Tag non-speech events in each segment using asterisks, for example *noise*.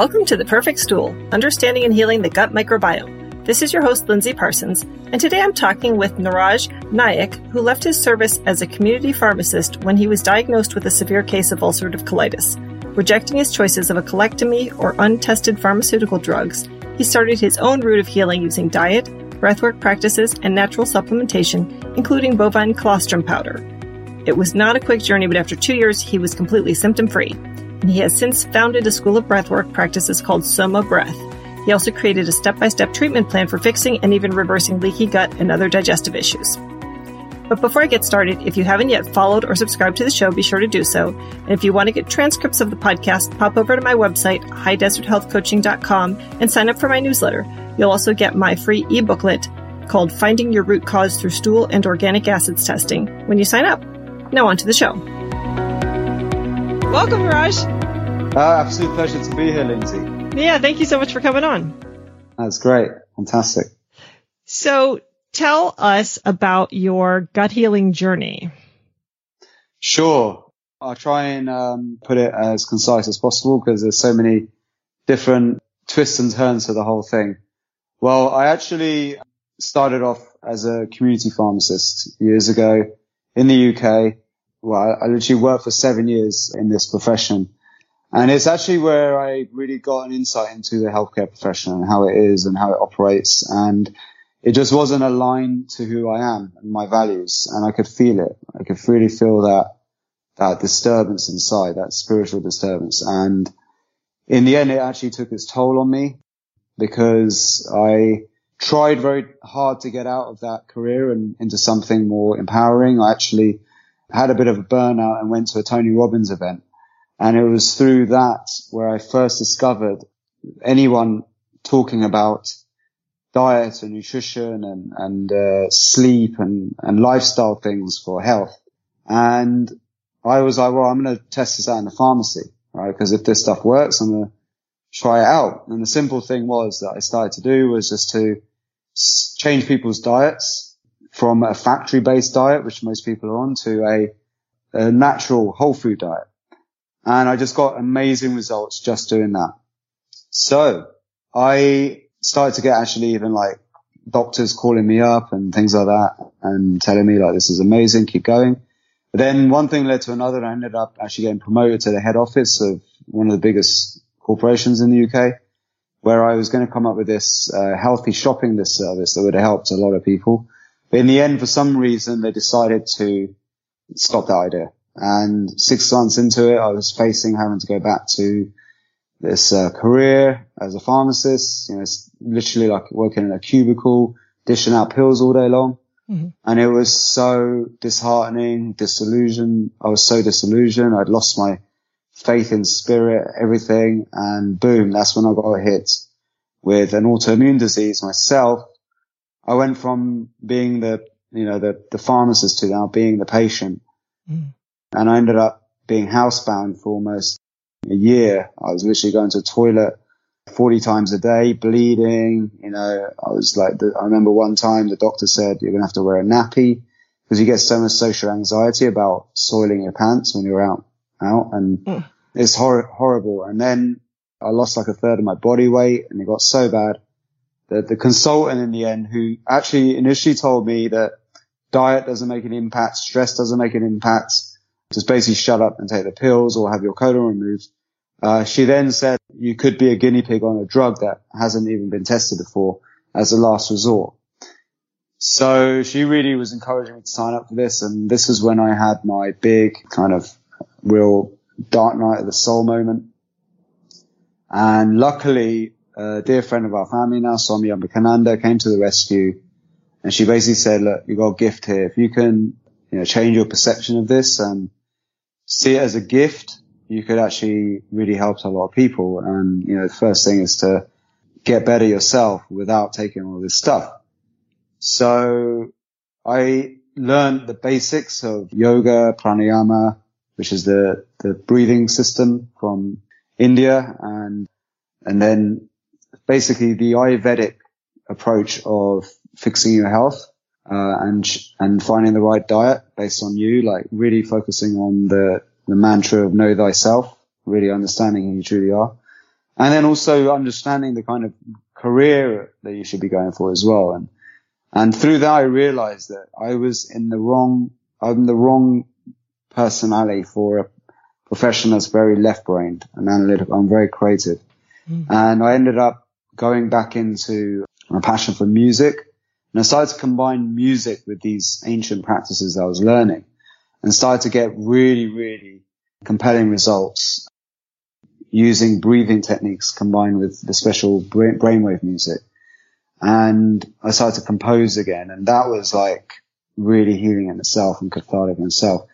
Welcome to The Perfect Stool Understanding and Healing the Gut Microbiome. This is your host, Lindsey Parsons, and today I'm talking with Niraj Naik, who left his service as a community pharmacist when he was diagnosed with a severe case of ulcerative colitis. Rejecting his choices of a colectomy or untested pharmaceutical drugs, he started his own route of healing using diet, breathwork practices, and natural supplementation, including bovine colostrum powder. It was not a quick journey, but after two years, he was completely symptom free and he has since founded a school of breathwork practices called Soma Breath. He also created a step by step treatment plan for fixing and even reversing leaky gut and other digestive issues. But before I get started, if you haven't yet followed or subscribed to the show, be sure to do so. And if you want to get transcripts of the podcast, pop over to my website, highdeserthealthcoaching.com, and sign up for my newsletter. You'll also get my free e-booklet called Finding Your Root Cause Through Stool and Organic Acids Testing when you sign up. Now on to the show. Welcome, Raj. Uh, absolute pleasure to be here, Lindsey. Yeah, thank you so much for coming on. That's great. Fantastic. So tell us about your gut healing journey. Sure. I'll try and um, put it as concise as possible because there's so many different twists and turns to the whole thing. Well, I actually started off as a community pharmacist years ago in the UK well, I literally worked for seven years in this profession. And it's actually where I really got an insight into the healthcare profession and how it is and how it operates. And it just wasn't aligned to who I am and my values. And I could feel it. I could really feel that, that disturbance inside, that spiritual disturbance. And in the end, it actually took its toll on me because I tried very hard to get out of that career and into something more empowering. I actually had a bit of a burnout and went to a Tony Robbins event. And it was through that where I first discovered anyone talking about diet and nutrition and, and uh, sleep and, and lifestyle things for health. And I was like, well, I'm going to test this out in the pharmacy, right? Because if this stuff works, I'm going to try it out. And the simple thing was that I started to do was just to change people's diets from a factory based diet, which most people are on, to a, a natural whole food diet. And I just got amazing results just doing that. So I started to get actually even like doctors calling me up and things like that and telling me like, this is amazing, keep going. But then one thing led to another and I ended up actually getting promoted to the head office of one of the biggest corporations in the UK where I was going to come up with this uh, healthy shopping list service that would have helped a lot of people. But in the end, for some reason, they decided to stop that idea. And six months into it, I was facing having to go back to this uh, career as a pharmacist. You know, it's literally like working in a cubicle, dishing out pills all day long. Mm-hmm. And it was so disheartening, disillusioned. I was so disillusioned. I'd lost my faith in spirit, everything. And boom, that's when I got hit with an autoimmune disease myself I went from being the, you know, the, the pharmacist to now being the patient. Mm. And I ended up being housebound for almost a year. I was literally going to the toilet 40 times a day, bleeding. You know, I was like, the, I remember one time the doctor said, you're going to have to wear a nappy because you get so much social anxiety about soiling your pants when you're out, out and mm. it's hor- horrible. And then I lost like a third of my body weight and it got so bad the, the consultant in the end who actually initially told me that diet doesn't make an impact, stress doesn't make an impact, just basically shut up and take the pills or have your colon removed. Uh, she then said you could be a guinea pig on a drug that hasn't even been tested before as a last resort. So she really was encouraging me to sign up for this. And this is when I had my big kind of real dark night of the soul moment. And luckily a dear friend of our family now, Soumya Ambikananda, came to the rescue and she basically said, look, you got a gift here. If you can, you know, change your perception of this and see it as a gift, you could actually really help a lot of people. And, you know, the first thing is to get better yourself without taking all this stuff. So I learned the basics of yoga, pranayama, which is the, the breathing system from India. And, and then basically the Ayurvedic approach of fixing your health uh, and and finding the right diet based on you, like really focusing on the the mantra of know thyself, really understanding who you truly are, And then also understanding the kind of career that you should be going for as well. And, and through that, I realized that I was in the wrong, I'm the wrong personality for a profession that's very left-brained and analytical. I'm very creative. Mm. And I ended up going back into my passion for music. And I started to combine music with these ancient practices I was learning and started to get really, really compelling results using breathing techniques combined with the special brainwave music. And I started to compose again. And that was like really healing in itself and cathartic in itself.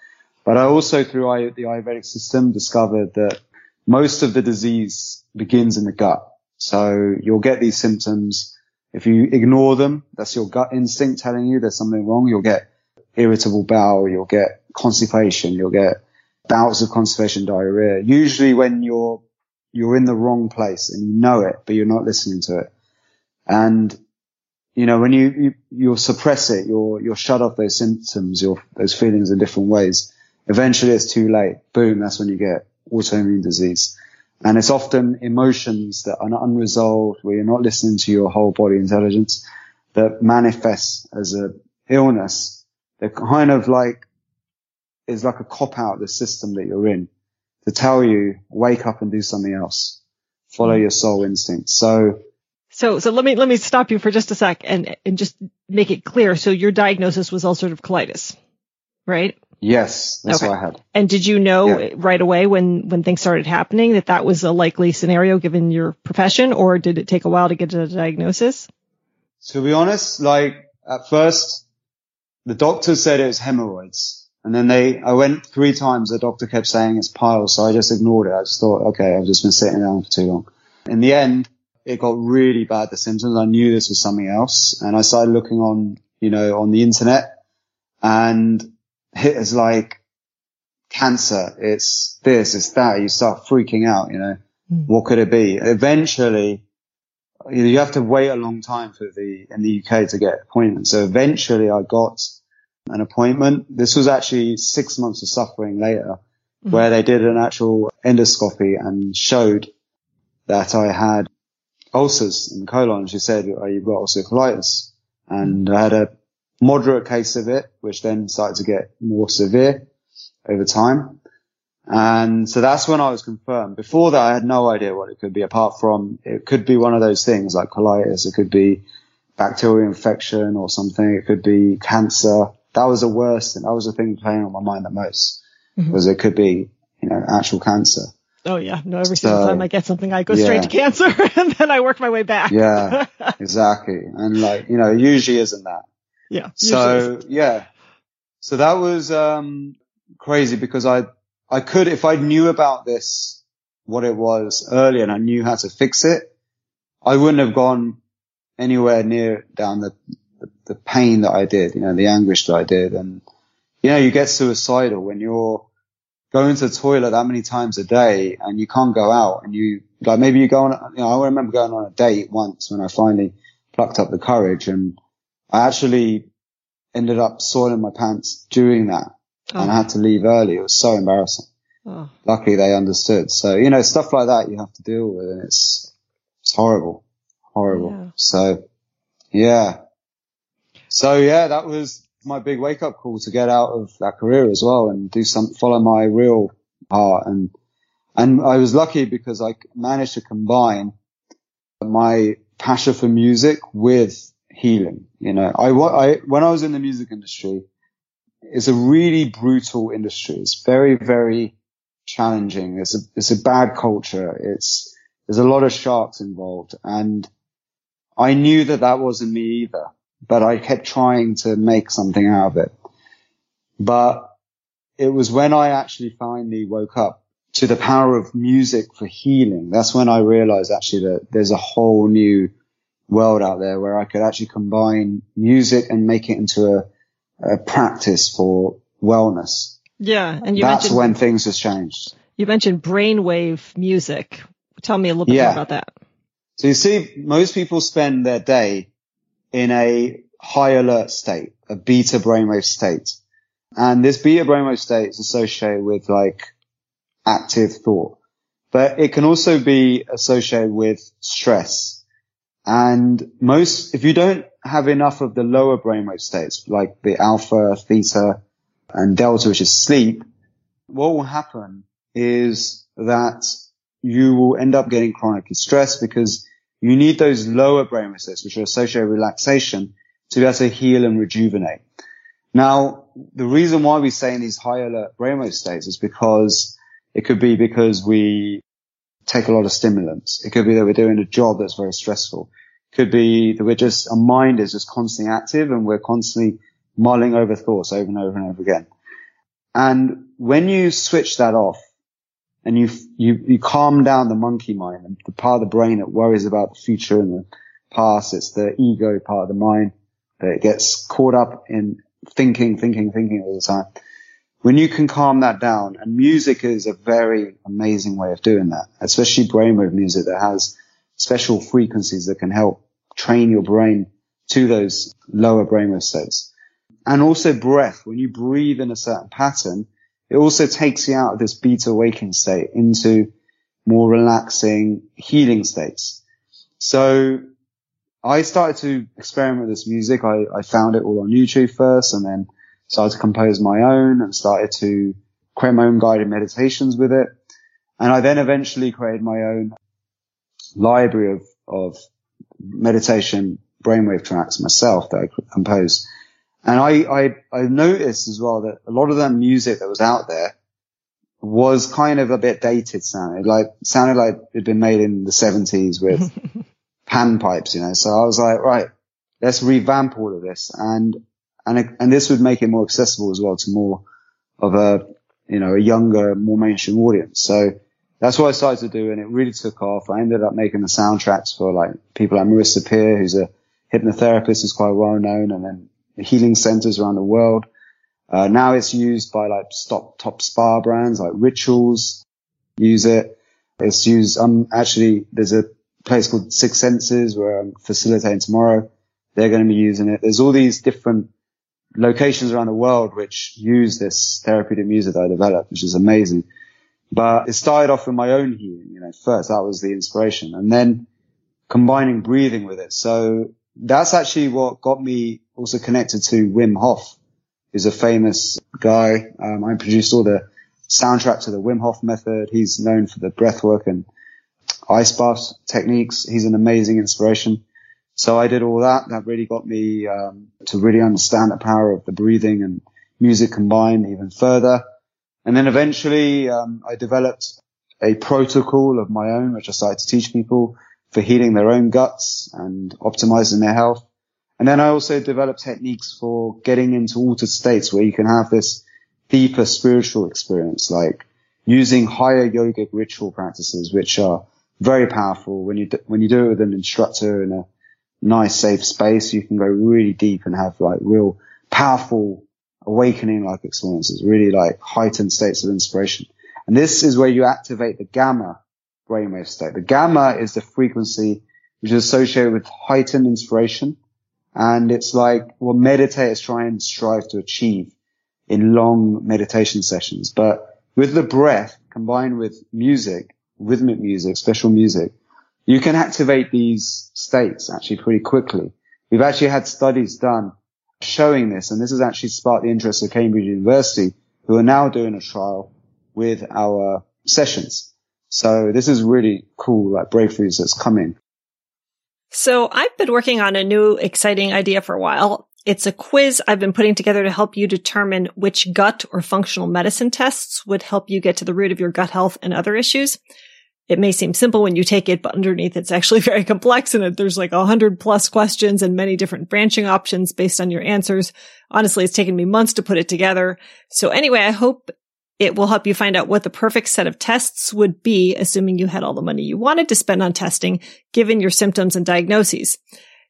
But I also through the Ayurvedic system discovered that most of the disease begins in the gut. So you'll get these symptoms. If you ignore them, that's your gut instinct telling you there's something wrong. You'll get irritable bowel. You'll get constipation. You'll get bouts of constipation diarrhea. Usually when you're, you're in the wrong place and you know it, but you're not listening to it. And, you know, when you, you, you suppress it, you'll, you'll shut off those symptoms, your, those feelings in different ways. Eventually it's too late. Boom. That's when you get autoimmune disease. And it's often emotions that are unresolved, where you're not listening to your whole body intelligence that manifests as a illness. They're kind of like, is like a cop out of the system that you're in to tell you, wake up and do something else. Follow your soul instinct. So, so, so let me, let me stop you for just a sec and, and just make it clear. So your diagnosis was ulcerative colitis, right? Yes, that's okay. what I had. And did you know yeah. right away when when things started happening that that was a likely scenario given your profession, or did it take a while to get to the diagnosis? To be honest, like at first, the doctor said it was hemorrhoids, and then they I went three times. The doctor kept saying it's piles, so I just ignored it. I just thought, okay, I've just been sitting down for too long. In the end, it got really bad. The symptoms. I knew this was something else, and I started looking on, you know, on the internet, and hit as like cancer. It's this, it's that. You start freaking out, you know, mm. what could it be? Eventually, you have to wait a long time for the, in the UK to get appointments. So eventually I got an appointment. This was actually six months of suffering later mm. where they did an actual endoscopy and showed that I had ulcers in the colon. She said, oh, you've got ulcerative colitis. And I had a moderate case of it, which then started to get more severe over time. And so that's when I was confirmed. Before that, I had no idea what it could be apart from it could be one of those things like colitis. It could be bacterial infection or something. It could be cancer. That was the worst. And that was the thing playing on my mind the most mm-hmm. was it could be, you know, actual cancer. Oh yeah. No, every single so, time I get something, I go yeah. straight to cancer *laughs* and then I work my way back. yeah, exactly. And like, you know, it usually isn't that. Yeah. So yeah. So that was, um, crazy because I, I could, if I knew about this, what it was earlier and I knew how to fix it, I wouldn't have gone anywhere near down the, the, the pain that I did, you know, the anguish that I did. And, you know, you get suicidal when you're going to the toilet that many times a day and you can't go out and you, like maybe you go on, you know, I remember going on a date once when I finally plucked up the courage and I actually ended up soiling my pants during that oh. and I had to leave early. It was so embarrassing. Oh. Luckily they understood. So, you know, stuff like that you have to deal with and it's, it's horrible, horrible. Yeah. So yeah. So yeah, that was my big wake up call to get out of that career as well and do some, follow my real heart. And, and I was lucky because I managed to combine my passion for music with healing. You know, I, I, when I was in the music industry, it's a really brutal industry. It's very, very challenging. It's a, it's a bad culture. It's, there's a lot of sharks involved and I knew that that wasn't me either, but I kept trying to make something out of it. But it was when I actually finally woke up to the power of music for healing. That's when I realized actually that there's a whole new world out there where I could actually combine music and make it into a, a practice for wellness. Yeah. And that's when things have changed. You mentioned brainwave music. Tell me a little bit yeah. more about that. So you see, most people spend their day in a high alert state, a beta brainwave state. And this beta brainwave state is associated with like active thought. but it can also be associated with stress. And most, if you don't have enough of the lower brainwave states, like the alpha, theta, and delta, which is sleep, what will happen is that you will end up getting chronically stressed because you need those lower brainwave states, which are associated with relaxation, to be able to heal and rejuvenate. Now, the reason why we stay in these high alert brainwave states is because it could be because we take a lot of stimulants. It could be that we're doing a job that's very stressful. It could be that we're just, our mind is just constantly active and we're constantly mulling over thoughts over and over and over again. And when you switch that off and you, you, you calm down the monkey mind, the part of the brain that worries about the future and the past, it's the ego part of the mind that gets caught up in thinking, thinking, thinking all the time. When you can calm that down, and music is a very amazing way of doing that, especially brainwave music that has special frequencies that can help train your brain to those lower brainwave states. And also breath. When you breathe in a certain pattern, it also takes you out of this beta waking state into more relaxing, healing states. So I started to experiment with this music. I, I found it all on YouTube first and then started to compose my own and started to create my own guided meditations with it. And I then eventually created my own library of, of meditation brainwave tracks myself that I composed. And I, I, I noticed as well that a lot of that music that was out there was kind of a bit dated sounded, like sounded like it'd been made in the seventies with *laughs* panpipes, you know. So I was like, right, let's revamp all of this, and and and this would make it more accessible as well to more of a you know a younger, more mainstream audience. So that's what I started to do, and it really took off. I ended up making the soundtracks for like people like Marissa Peer, who's a hypnotherapist, who's quite well known, and then healing centers around the world. Uh, now it's used by like top, top spa brands like Rituals use it. It's used, um, actually, there's a place called Six Senses where I'm facilitating tomorrow. They're going to be using it. There's all these different locations around the world which use this therapeutic music that I developed, which is amazing. But it started off with my own healing, you know, first that was the inspiration and then combining breathing with it. So that's actually what got me also connected to Wim Hof, who's a famous guy. Um, I produced all the soundtrack to the Wim Hof method. He's known for the breathwork and ice bath techniques. He's an amazing inspiration. So I did all that. That really got me um, to really understand the power of the breathing and music combined even further. And then eventually um, I developed a protocol of my own, which I started to teach people for healing their own guts and optimizing their health. And then I also developed techniques for getting into altered states where you can have this deeper spiritual experience, like using higher yogic ritual practices, which are very powerful. When you, do, when you do it with an instructor in a nice, safe space, you can go really deep and have like real powerful awakening like experiences, really like heightened states of inspiration. And this is where you activate the gamma brainwave state. The gamma is the frequency which is associated with heightened inspiration. And it's like what meditators try and strive to achieve in long meditation sessions. But with the breath combined with music, rhythmic music, special music, you can activate these states actually pretty quickly. We've actually had studies done showing this, and this has actually sparked the interest of Cambridge University, who are now doing a trial with our sessions. So this is really cool, like breakthroughs that's coming. So I've been working on a new exciting idea for a while. It's a quiz I've been putting together to help you determine which gut or functional medicine tests would help you get to the root of your gut health and other issues. It may seem simple when you take it, but underneath it's actually *laughs* very complex and there's like a hundred plus questions and many different branching options based on your answers. Honestly, it's taken me months to put it together. So anyway, I hope it will help you find out what the perfect set of tests would be, assuming you had all the money you wanted to spend on testing, given your symptoms and diagnoses.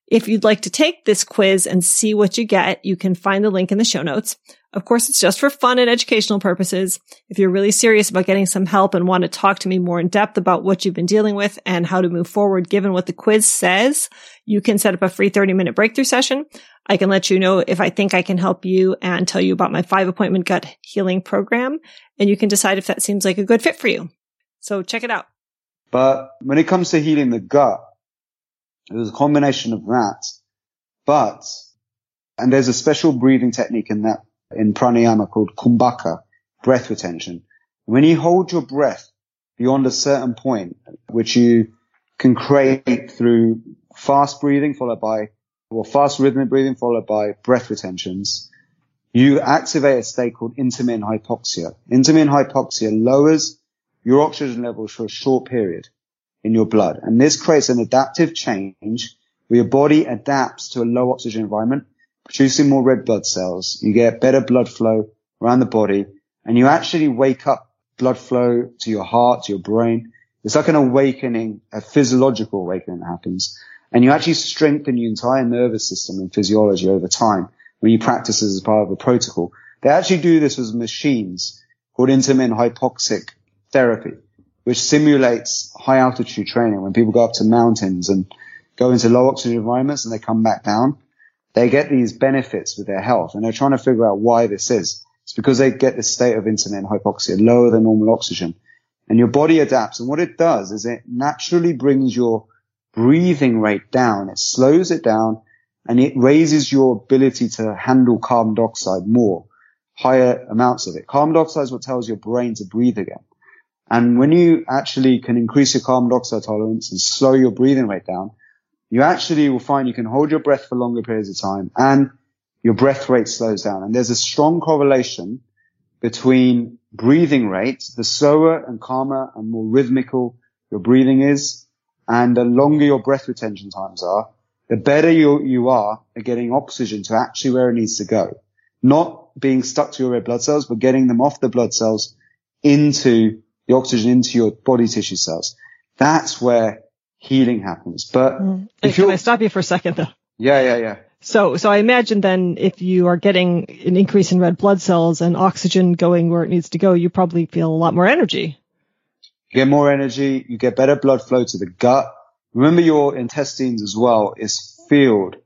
If you'd like to take this quiz and see what you get, you can find the link in the show notes. Of course, it's just for fun and educational purposes. If you're really serious about getting some help and want to talk to me more in depth about what you've been dealing with and how to move forward given what the quiz says, you can set up a free 30 minute breakthrough session. I can let you know if I think I can help you and tell you about my five appointment gut healing program. And you can decide if that seems like a good fit for you. So check it out. But when it comes to healing the gut, it was a combination of that. But, and there's a special breathing technique in that, in pranayama called kumbhaka, breath retention. When you hold your breath beyond a certain point, which you can create through fast breathing followed by, or fast rhythmic breathing followed by breath retentions, you activate a state called intermittent hypoxia. Intermittent hypoxia lowers your oxygen levels for a short period in your blood. And this creates an adaptive change where your body adapts to a low oxygen environment, producing more red blood cells. You get better blood flow around the body and you actually wake up blood flow to your heart, to your brain. It's like an awakening, a physiological awakening that happens. And you actually strengthen your entire nervous system and physiology over time when you practice as part of a protocol. They actually do this with machines called intermittent hypoxic therapy, which simulates high altitude training. When people go up to mountains and go into low oxygen environments and they come back down, they get these benefits with their health and they're trying to figure out why this is. It's because they get this state of intermittent hypoxia, lower than normal oxygen and your body adapts. And what it does is it naturally brings your breathing rate down. It slows it down and it raises your ability to handle carbon dioxide more, higher amounts of it. Carbon dioxide is what tells your brain to breathe again. And when you actually can increase your carbon dioxide tolerance and slow your breathing rate down, you actually will find you can hold your breath for longer periods of time and your breath rate slows down. And there's a strong correlation between breathing rate, the slower and calmer and more rhythmical your breathing is, and the longer your breath retention times are, the better you, you are at getting oxygen to actually where it needs to go. Not being stuck to your red blood cells, but getting them off the blood cells into the oxygen into your body tissue cells. That's where healing happens. But mm. can I stop you for a second though? Yeah, yeah, yeah. So, so I imagine then if you are getting an increase in red blood cells and oxygen going where it needs to go, you probably feel a lot more energy. You get more energy. You get better blood flow to the gut. Remember your intestines as well is filled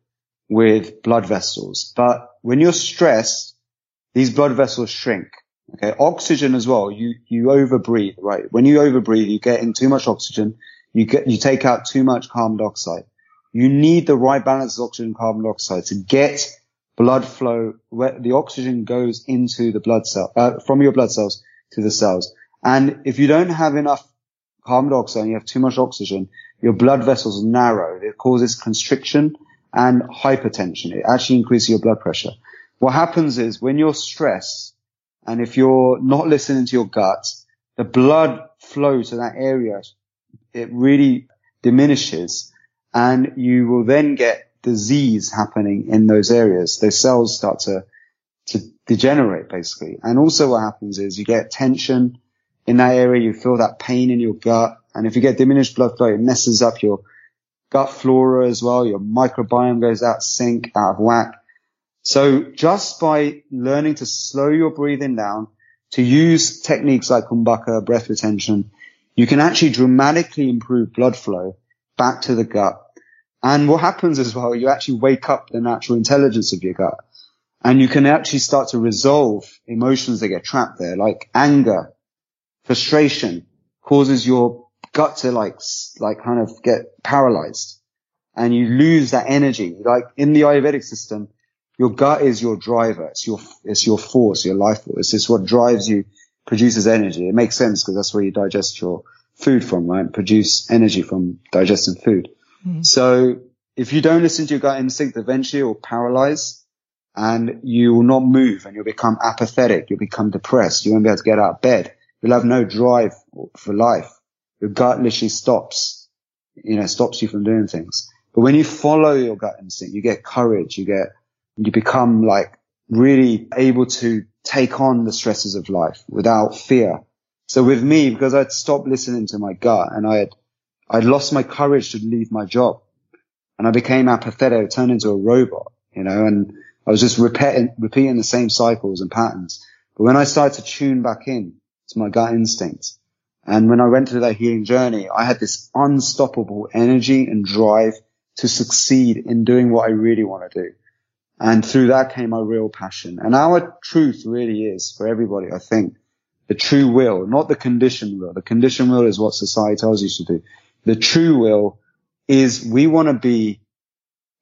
with blood vessels. But when you're stressed, these blood vessels shrink. Okay. Oxygen as well. You, you overbreathe, right? When you overbreathe, you get in too much oxygen. You get, you take out too much carbon dioxide. You need the right balance of oxygen and carbon dioxide to get blood flow where the oxygen goes into the blood cell, uh, from your blood cells to the cells. And if you don't have enough carbon dioxide and you have too much oxygen, your blood vessels narrow. It causes constriction and hypertension. It actually increases your blood pressure. What happens is when you're stressed and if you're not listening to your gut, the blood flow to that area, it really diminishes and you will then get disease happening in those areas. Those cells start to, to degenerate basically. And also what happens is you get tension in that area. You feel that pain in your gut. And if you get diminished blood flow, it messes up your gut flora as well. Your microbiome goes out sync, out of whack. So just by learning to slow your breathing down, to use techniques like kumbhaka, breath retention, you can actually dramatically improve blood flow back to the gut. And what happens as well, you actually wake up the natural intelligence of your gut and you can actually start to resolve emotions that get trapped there, like anger, frustration causes your gut to like, like kind of get paralyzed and you lose that energy. Like in the Ayurvedic system, your gut is your driver. It's your, it's your force, your life force. It's what drives you, produces energy. It makes sense because that's where you digest your food from, right? Produce energy from digesting food. Mm-hmm. So if you don't listen to your gut instinct, eventually you'll paralyze and you will not move and you'll become apathetic. You'll become depressed. You won't be able to get out of bed. You'll have no drive for life. Your gut literally stops, you know, stops you from doing things. But when you follow your gut instinct, you get courage, you get, you become like really able to take on the stresses of life without fear so with me, because I'd stopped listening to my gut and I had, I'd lost my courage to leave my job and I became apathetic, I turned into a robot, you know, and I was just repeating, repeating the same cycles and patterns. But when I started to tune back in to my gut instincts and when I went through that healing journey, I had this unstoppable energy and drive to succeed in doing what I really want to do. And through that came my real passion. And our truth really is for everybody, I think, the true will, not the conditioned will. The conditioned will is what society tells you to do. The true will is we want to be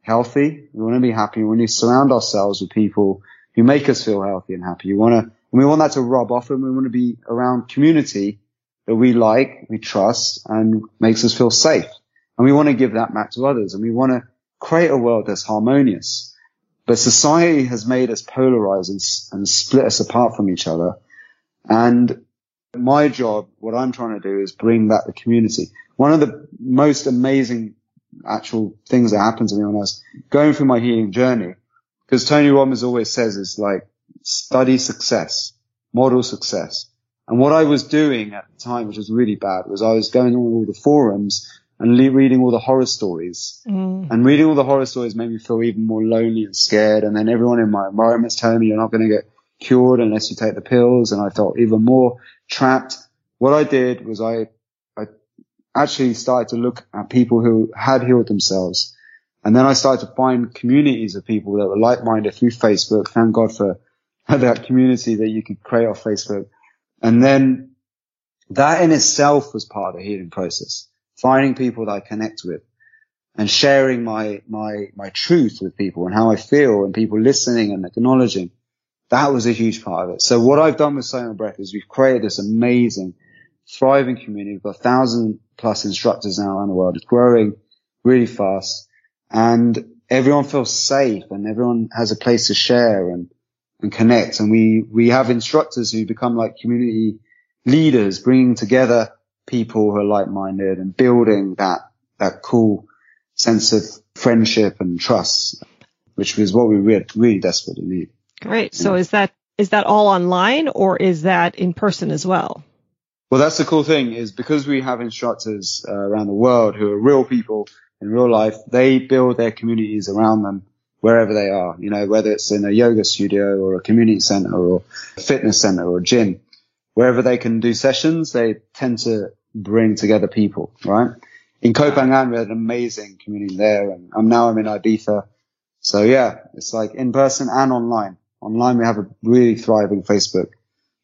healthy. We want to be happy. We want to surround ourselves with people who make us feel healthy and happy. We want to, we want that to rub off and we want to be around community that we like, we trust and makes us feel safe. And we want to give that back to others and we want to create a world that's harmonious. But society has made us polarize and, and split us apart from each other. And my job, what I'm trying to do is bring back the community. One of the most amazing actual things that happened to me when I was going through my healing journey, because Tony Robbins always says is like study success, model success. And what I was doing at the time, which was really bad, was I was going on all the forums and le- reading all the horror stories. Mm. And reading all the horror stories made me feel even more lonely and scared. And then everyone in my environment's telling me you're not going to get cured unless you take the pills. And I felt even more trapped. What I did was I, I actually started to look at people who had healed themselves. And then I started to find communities of people that were like-minded through Facebook. Thank God for *laughs* that community that you could create off Facebook. And then that in itself was part of the healing process finding people that I connect with and sharing my, my, my truth with people and how I feel and people listening and acknowledging. That was a huge part of it. So what I've done with Soma Breath is we've created this amazing, thriving community. We've got a thousand plus instructors now around the world. It's growing really fast and everyone feels safe and everyone has a place to share and, and connect. And we, we have instructors who become like community leaders, bringing together people who are like-minded and building that, that cool sense of friendship and trust, which was what we really, really desperately need. Great. So is that, is that all online or is that in person as well? Well, that's the cool thing is because we have instructors uh, around the world who are real people in real life, they build their communities around them wherever they are, you know, whether it's in a yoga studio or a community center or a fitness center or a gym, wherever they can do sessions, they tend to bring together people, right? In Koh Phangan, we had an amazing community there and I'm now I'm in Ibiza. So yeah, it's like in person and online. Online, we have a really thriving Facebook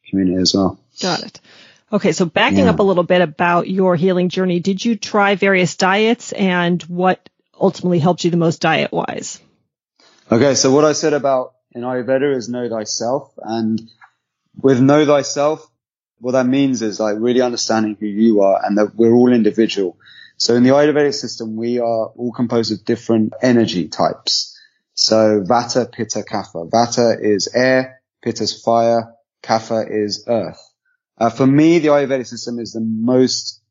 community as well. Got it. Okay. So backing yeah. up a little bit about your healing journey, did you try various diets and what ultimately helped you the most diet wise? Okay. So what I said about in Ayurveda is know thyself and with know thyself, what that means is like really understanding who you are and that we're all individual. So in the Ayurvedic system, we are all composed of different energy types. So Vata, Pitta, Kapha. Vata is air, Pitta is fire, Kapha is earth. Uh, for me, the Ayurvedic system is the most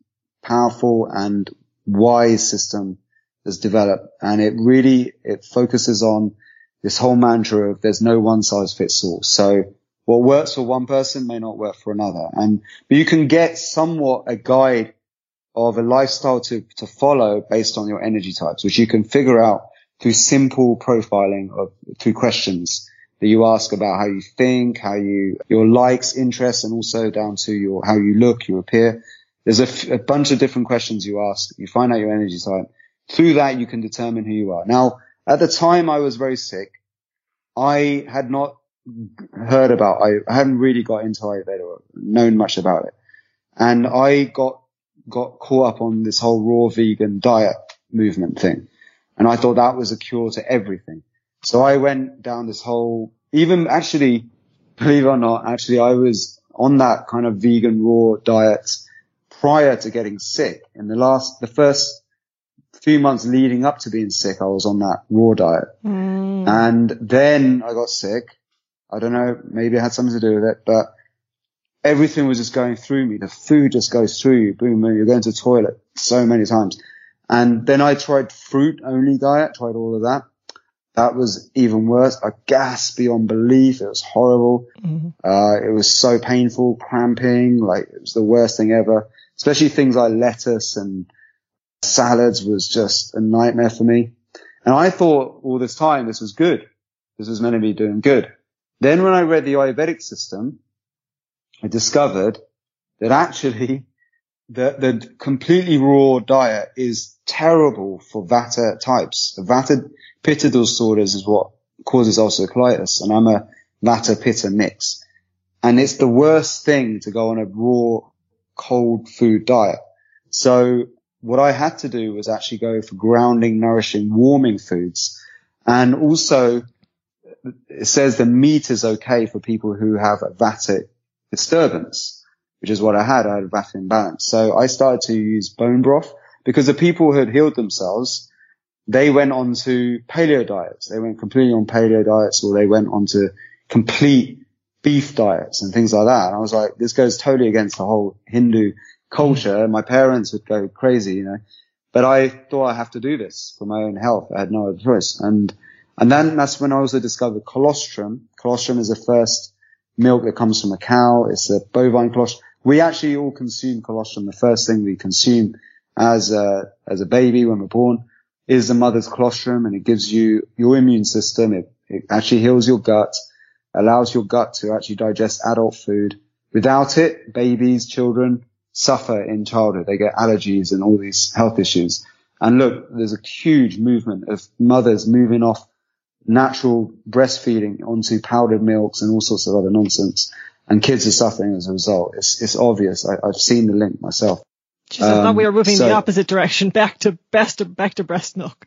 powerful and wise system that's developed. And it really, it focuses on this whole mantra of there's no one size fits all. So what works for one person may not work for another. And, but you can get somewhat a guide of a lifestyle to, to follow based on your energy types, which you can figure out through simple profiling of through questions that you ask about how you think, how you, your likes, interests, and also down to your, how you look, you appear. There's a, f- a bunch of different questions you ask. You find out your energy type. Through that, you can determine who you are. Now, at the time I was very sick, I had not heard about. I, I hadn't really got into Ayurveda or known much about it. And I got, got caught up on this whole raw vegan diet movement thing. And I thought that was a cure to everything. So I went down this whole, even actually, believe it or not, actually I was on that kind of vegan raw diet prior to getting sick. In the last, the first few months leading up to being sick, I was on that raw diet. Mm. And then I got sick I don't know, maybe it had something to do with it, but everything was just going through me. The food just goes through you. Boom, boom. You're going to the toilet so many times. And then I tried fruit only diet, tried all of that. That was even worse. I gasped beyond belief. It was horrible. Mm-hmm. Uh, it was so painful, cramping. Like it was the worst thing ever, especially things like lettuce and salads was just a nightmare for me. And I thought all this time this was good. This was meant to be doing good. Then when I read the Ayurvedic system, I discovered that actually *laughs* the, the completely raw diet is terrible for Vata types. Vata Pitta disorders is what causes ulcerative colitis, and I'm a Vata Pitta mix. And it's the worst thing to go on a raw, cold food diet. So what I had to do was actually go for grounding, nourishing, warming foods. And also it says the meat is okay for people who have a vatic disturbance, which is what I had. I had a vatic imbalance. So I started to use bone broth because the people who had healed themselves, they went on to paleo diets. They went completely on paleo diets or they went on to complete beef diets and things like that. And I was like, this goes totally against the whole Hindu culture. Mm. My parents would go crazy, you know, but I thought I have to do this for my own health. I had no other choice. And and then that's when I also discovered colostrum. Colostrum is the first milk that comes from a cow. It's a bovine colostrum. We actually all consume colostrum. The first thing we consume as a, as a baby when we're born is the mother's colostrum and it gives you your immune system. It, it actually heals your gut, allows your gut to actually digest adult food. Without it, babies, children suffer in childhood. They get allergies and all these health issues. And look, there's a huge movement of mothers moving off natural breastfeeding onto powdered milks and all sorts of other nonsense. And kids are suffering as a result. It's, it's obvious. I, have seen the link myself. Jeez, um, thought we were moving so, the opposite direction back to best back to breast milk.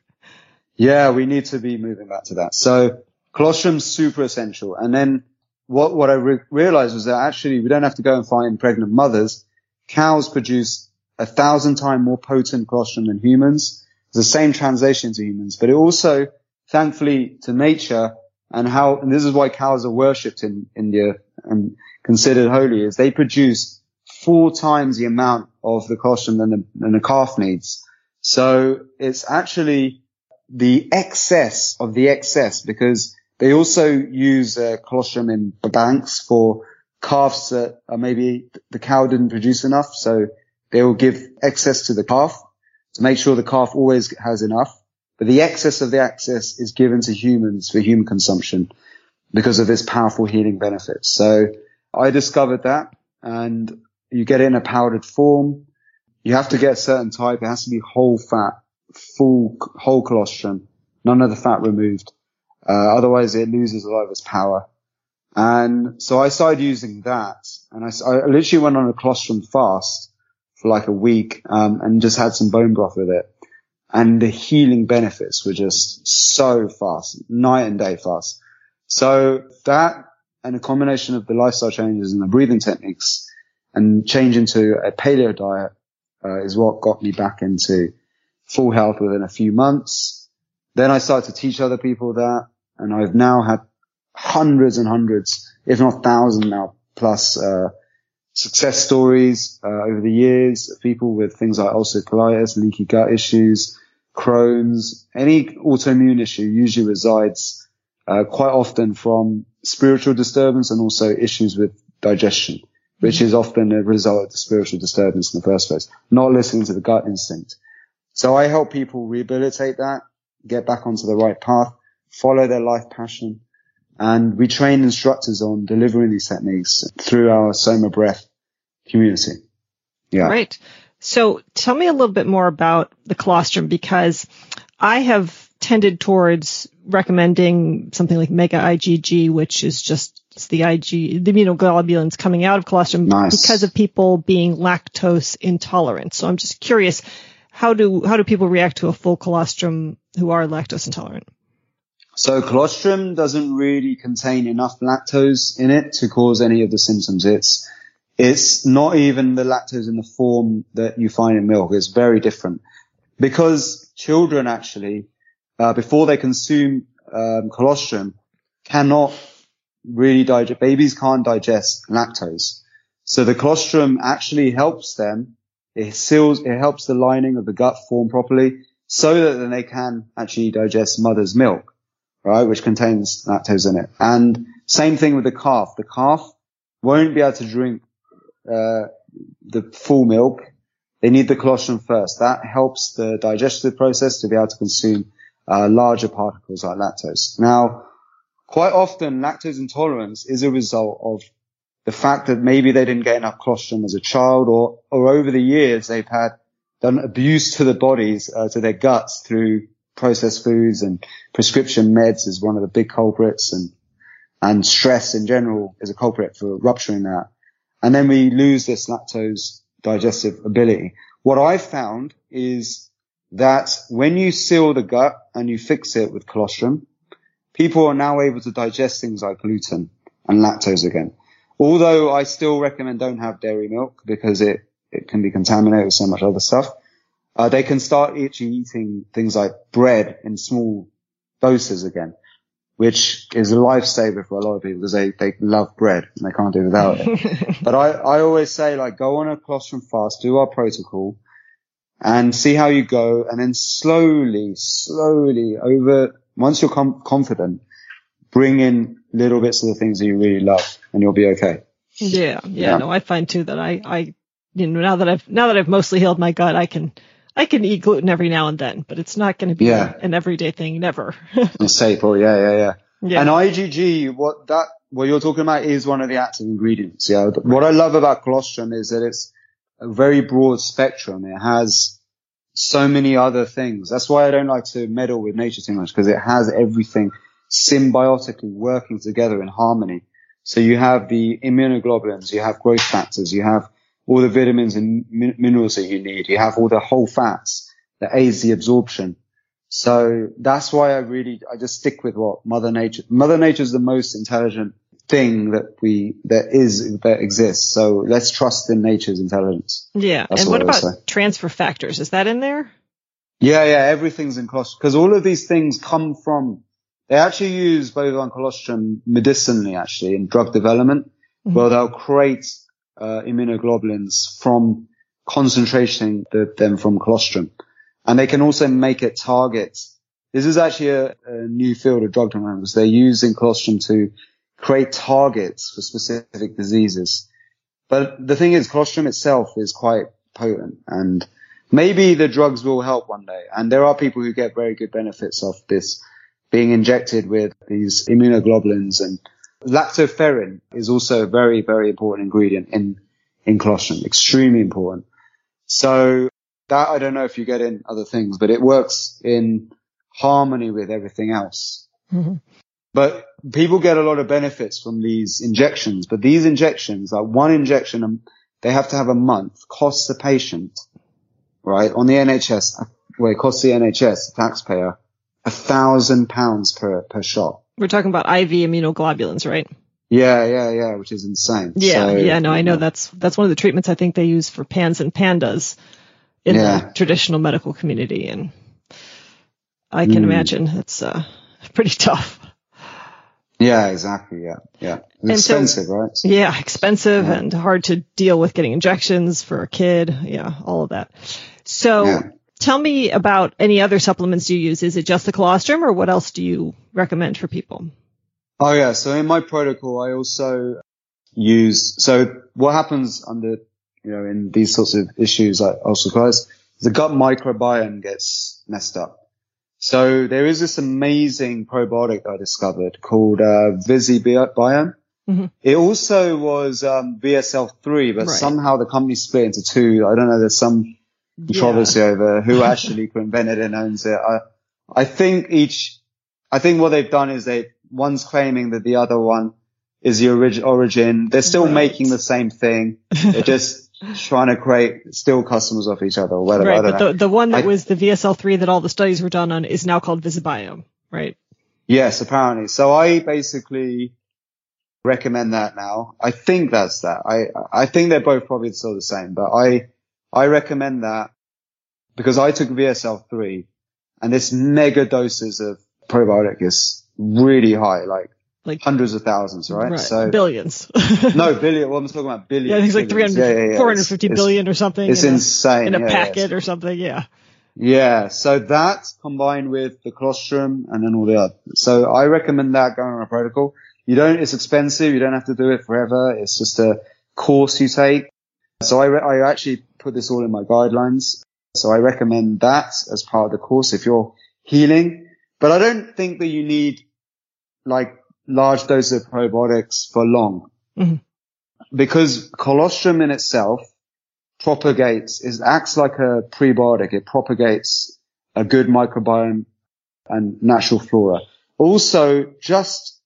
Yeah, we need to be moving back to that. So colostrum's super essential. And then what, what I re- realized was that actually we don't have to go and find pregnant mothers. Cows produce a thousand times more potent colostrum than humans. It's the same translation to humans, but it also thankfully to nature and how, and this is why cows are worshipped in India and considered holy is they produce four times the amount of the colostrum than the, than the calf needs. So it's actually the excess of the excess because they also use uh, colostrum in banks for calves that are maybe the cow didn't produce enough. So they will give excess to the calf to make sure the calf always has enough. But the excess of the access is given to humans for human consumption because of its powerful healing benefits. So I discovered that and you get it in a powdered form. You have to get a certain type. It has to be whole fat, full, whole colostrum, none of the fat removed. Uh, otherwise it loses a lot of its power. And so I started using that and I, I literally went on a colostrum fast for like a week, um, and just had some bone broth with it and the healing benefits were just so fast, night and day fast. So that and a combination of the lifestyle changes and the breathing techniques and change into a paleo diet uh, is what got me back into full health within a few months. Then I started to teach other people that and I've now had hundreds and hundreds, if not thousands now plus, uh, success stories uh, over the years of people with things like ulcerative colitis, leaky gut issues, Crohn's, any autoimmune issue usually resides uh, quite often from spiritual disturbance and also issues with digestion, which is often a result of the spiritual disturbance in the first place, not listening to the gut instinct. So I help people rehabilitate that, get back onto the right path, follow their life passion, and we train instructors on delivering these techniques through our Soma Breath community. Yeah. Right. So tell me a little bit more about the colostrum because I have tended towards recommending something like mega IgG, which is just the IG, the immunoglobulins coming out of colostrum nice. because of people being lactose intolerant. So I'm just curious, how do, how do people react to a full colostrum who are lactose intolerant? So colostrum doesn't really contain enough lactose in it to cause any of the symptoms. It's, it's not even the lactose in the form that you find in milk. It's very different because children actually, uh, before they consume, um, colostrum cannot really digest, babies can't digest lactose. So the colostrum actually helps them. It seals, it helps the lining of the gut form properly so that then they can actually digest mother's milk right, which contains lactose in it. And same thing with the calf. The calf won't be able to drink uh, the full milk. They need the colostrum first. That helps the digestive process to be able to consume uh, larger particles like lactose. Now, quite often lactose intolerance is a result of the fact that maybe they didn't get enough colostrum as a child or, or over the years they've had done abuse to the bodies, uh, to their guts through processed foods and prescription meds is one of the big culprits. And and stress in general is a culprit for rupturing that. And then we lose this lactose digestive ability. What I've found is that when you seal the gut and you fix it with colostrum, people are now able to digest things like gluten and lactose again. Although I still recommend don't have dairy milk because it, it can be contaminated with so much other stuff. Uh, they can start actually eating things like bread in small doses again, which is a lifesaver for a lot of people because they, they love bread and they can't do without it. *laughs* but I, I always say like go on a colostrum fast, do our protocol and see how you go. And then slowly, slowly over, once you're com- confident, bring in little bits of the things that you really love and you'll be okay. Yeah, yeah, yeah. no, I find too that I, I, you know, now that I've, now that I've mostly healed my gut, I can, I can eat gluten every now and then, but it's not going to be yeah. an everyday thing, never. *laughs* staple, yeah, yeah, yeah, yeah. And IgG, what that, what you're talking about is one of the active ingredients. Yeah. What I love about colostrum is that it's a very broad spectrum. It has so many other things. That's why I don't like to meddle with nature too much because it has everything symbiotically working together in harmony. So you have the immunoglobulins, you have growth factors, you have all the vitamins and min- minerals that you need. You have all the whole fats that aids the absorption. So that's why I really, I just stick with what Mother Nature, Mother Nature is the most intelligent thing that we, that is, that exists. So let's trust in nature's intelligence. Yeah. That's and what, what about transfer factors? Is that in there? Yeah, yeah, everything's in colostrum because all of these things come from, they actually use bovine colostrum medicinally actually in drug development mm-hmm. where they'll create uh, immunoglobulins from concentration the, them from colostrum. And they can also make it target. This is actually a, a new field of drug development. They're using colostrum to create targets for specific diseases. But the thing is, colostrum itself is quite potent and maybe the drugs will help one day. And there are people who get very good benefits of this being injected with these immunoglobulins and Lactoferrin is also a very, very important ingredient in, in colostrum, extremely important. So that I don't know if you get in other things, but it works in harmony with everything else. Mm-hmm. But people get a lot of benefits from these injections, but these injections, like one injection, um, they have to have a month, costs the patient, right, on the NHS, well, it costs the NHS, the taxpayer, a thousand pounds per, per shot. We're talking about IV immunoglobulins, right? Yeah, yeah, yeah, which is insane. Yeah, so, yeah, no, I know that's that's one of the treatments I think they use for PANS and PANDAS in yeah. the traditional medical community, and I can mm. imagine it's uh, pretty tough. Yeah, exactly. Yeah, yeah. Expensive, so, right? Yeah, expensive yeah. and hard to deal with getting injections for a kid. Yeah, all of that. So, yeah tell me about any other supplements you use. Is it just the colostrum or what else do you recommend for people? Oh yeah. So in my protocol, I also use, so what happens under, you know, in these sorts of issues like ulcerative colitis, the gut microbiome gets messed up. So there is this amazing probiotic I discovered called, uh, Visbiome. Mm-hmm. It also was, um, VSL3, but right. somehow the company split into two. I don't know. There's some controversy yeah. over who actually invented and owns it. I, I think each, I think what they've done is they, one's claiming that the other one is the orig- origin. They're still right. making the same thing. They're just *laughs* trying to create still customers off each other or whatever. Right, but the, the one that I, was the VSL3 that all the studies were done on is now called Visbiome, right? Yes, apparently. So I basically recommend that now. I think that's that. I, I think they're both probably still the same, but I, I recommend that because I took VSL3 and this mega doses of probiotic is really high, like, like hundreds of thousands, right? right. So billions. *laughs* no, billion. Well, I'm talking about billions. Yeah, I think it's like 300, yeah, yeah, yeah. 450 it's, billion or something. It's in insane. A, in a packet or something. Yeah. Yeah. So that combined with the colostrum and then all the other. So I recommend that going on a protocol. You don't, it's expensive. You don't have to do it forever. It's just a course you take. So I, re- I actually put this all in my guidelines. So I recommend that as part of the course if you're healing. But I don't think that you need like large doses of probiotics for long. Mm-hmm. Because colostrum in itself propagates, it acts like a prebiotic. It propagates a good microbiome and natural flora. Also, just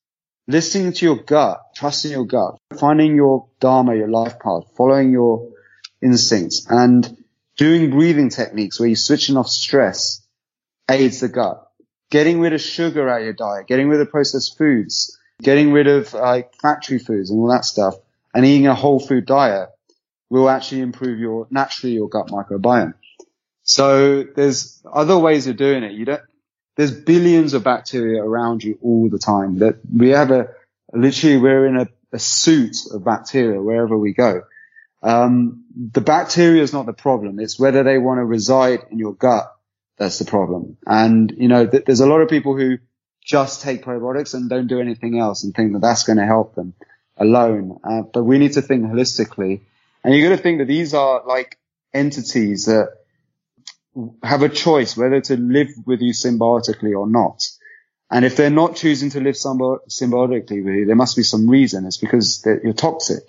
listening to your gut, trusting your gut, finding your dharma, your life path, following your instincts and doing breathing techniques where you're switching off stress aids the gut. Getting rid of sugar out of your diet, getting rid of processed foods, getting rid of like factory foods and all that stuff and eating a whole food diet will actually improve your, naturally your gut microbiome. So there's other ways of doing it. You don't, there's billions of bacteria around you all the time that we have a, literally we're in a, a suit of bacteria wherever we go. Um, the bacteria is not the problem. It's whether they want to reside in your gut. That's the problem. And, you know, th- there's a lot of people who just take probiotics and don't do anything else and think that that's going to help them alone. Uh, but we need to think holistically. And you got to think that these are like entities that have a choice whether to live with you symbiotically or not. And if they're not choosing to live symbiotically with you, there must be some reason. It's because you're toxic.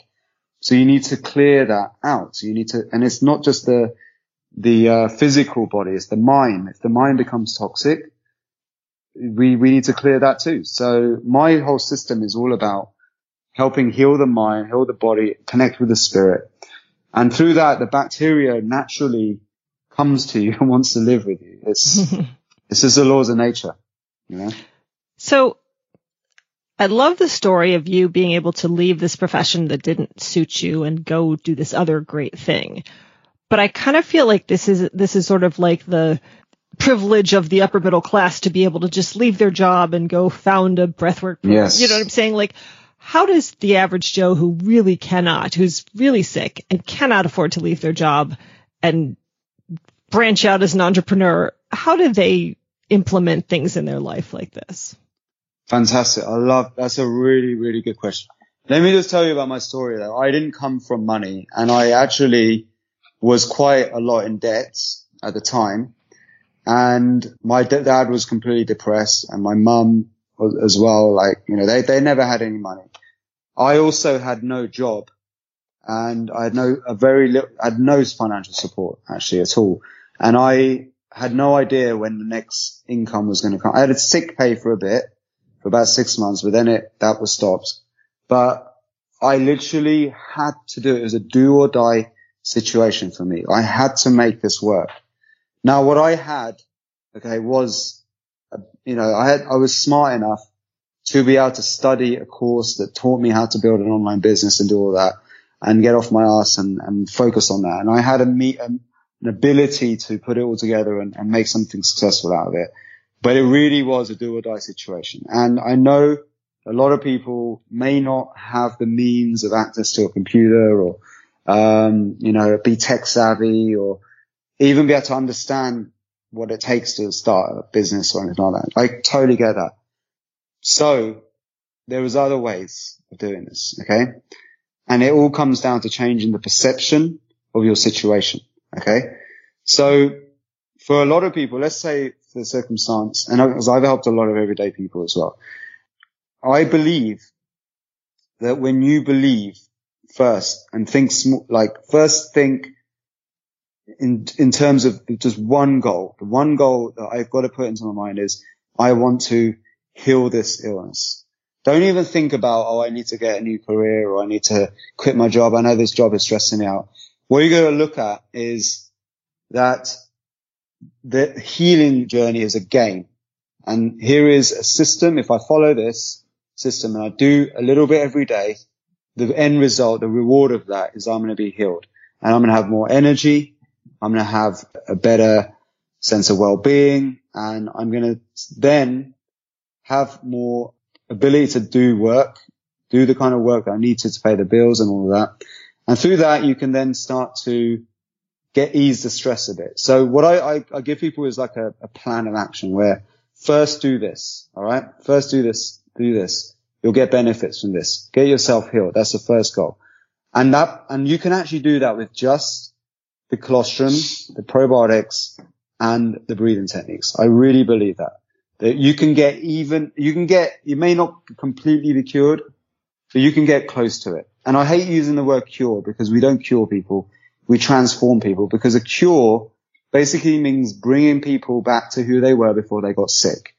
So you need to clear that out. So you need to, and it's not just the, the uh, physical body, it's the mind. If the mind becomes toxic, we, we need to clear that too. So my whole system is all about helping heal the mind, heal the body, connect with the spirit. And through that, the bacteria naturally comes to you and *laughs* wants to live with you. It's, *laughs* it's just the laws of nature, you know? So I love the story of you being able to leave this profession that didn't suit you and go do this other great thing. But I kind of feel like this is, this is sort of like the privilege of the upper middle class to be able to just leave their job and go found a breathwork. Yes. You know what I'm saying? Like, how does the average Joe who really cannot, who's really sick and cannot afford to leave their job and branch out as an entrepreneur, how do they implement things in their life like this? Fantastic. I love, that's a really, really good question. Let me just tell you about my story though. I didn't come from money and I actually was quite a lot in debt at the time. And my dad was completely depressed and my mum as well. Like, you know, they, they never had any money. I also had no job and I had no, a very little, I had no financial support actually at all. And I had no idea when the next income was going to come. I had a sick pay for a bit for about six months, but then it, that was stopped. But I literally had to do it. It was a do or die situation for me. I had to make this work. Now what I had, okay, was, uh, you know, I had, I was smart enough to be able to study a course that taught me how to build an online business and do all that and get off my ass and, and focus on that. And I had a meet, an ability to put it all together and, and make something successful out of it. But it really was a do or die situation. And I know a lot of people may not have the means of access to a computer or, um, you know, be tech savvy or even be able to understand what it takes to start a business or anything like that. I totally get that. So there was other ways of doing this. Okay. And it all comes down to changing the perception of your situation. Okay. So for a lot of people, let's say the circumstance, and as I've helped a lot of everyday people as well. I believe that when you believe first and think sm- like first think in, in terms of just one goal, the one goal that I've got to put into my mind is I want to heal this illness. Don't even think about, oh, I need to get a new career or I need to quit my job. I know this job is stressing me out. What you're going to look at is that the healing journey is a game. And here is a system. If I follow this system and I do a little bit every day, the end result, the reward of that is I'm going to be healed and I'm going to have more energy. I'm going to have a better sense of well-being and I'm going to then have more ability to do work, do the kind of work that I need to to pay the bills and all of that. And through that, you can then start to get ease the stress a bit. So what I, I, I give people is like a, a, plan of action where first do this. All right. First do this, do this. You'll get benefits from this. Get yourself healed. That's the first goal. And that, and you can actually do that with just the colostrum, the probiotics and the breathing techniques. I really believe that. That you can get even, you can get, you may not completely be cured, but you can get close to it. And I hate using the word cure because we don't cure people we transform people because a cure basically means bringing people back to who they were before they got sick.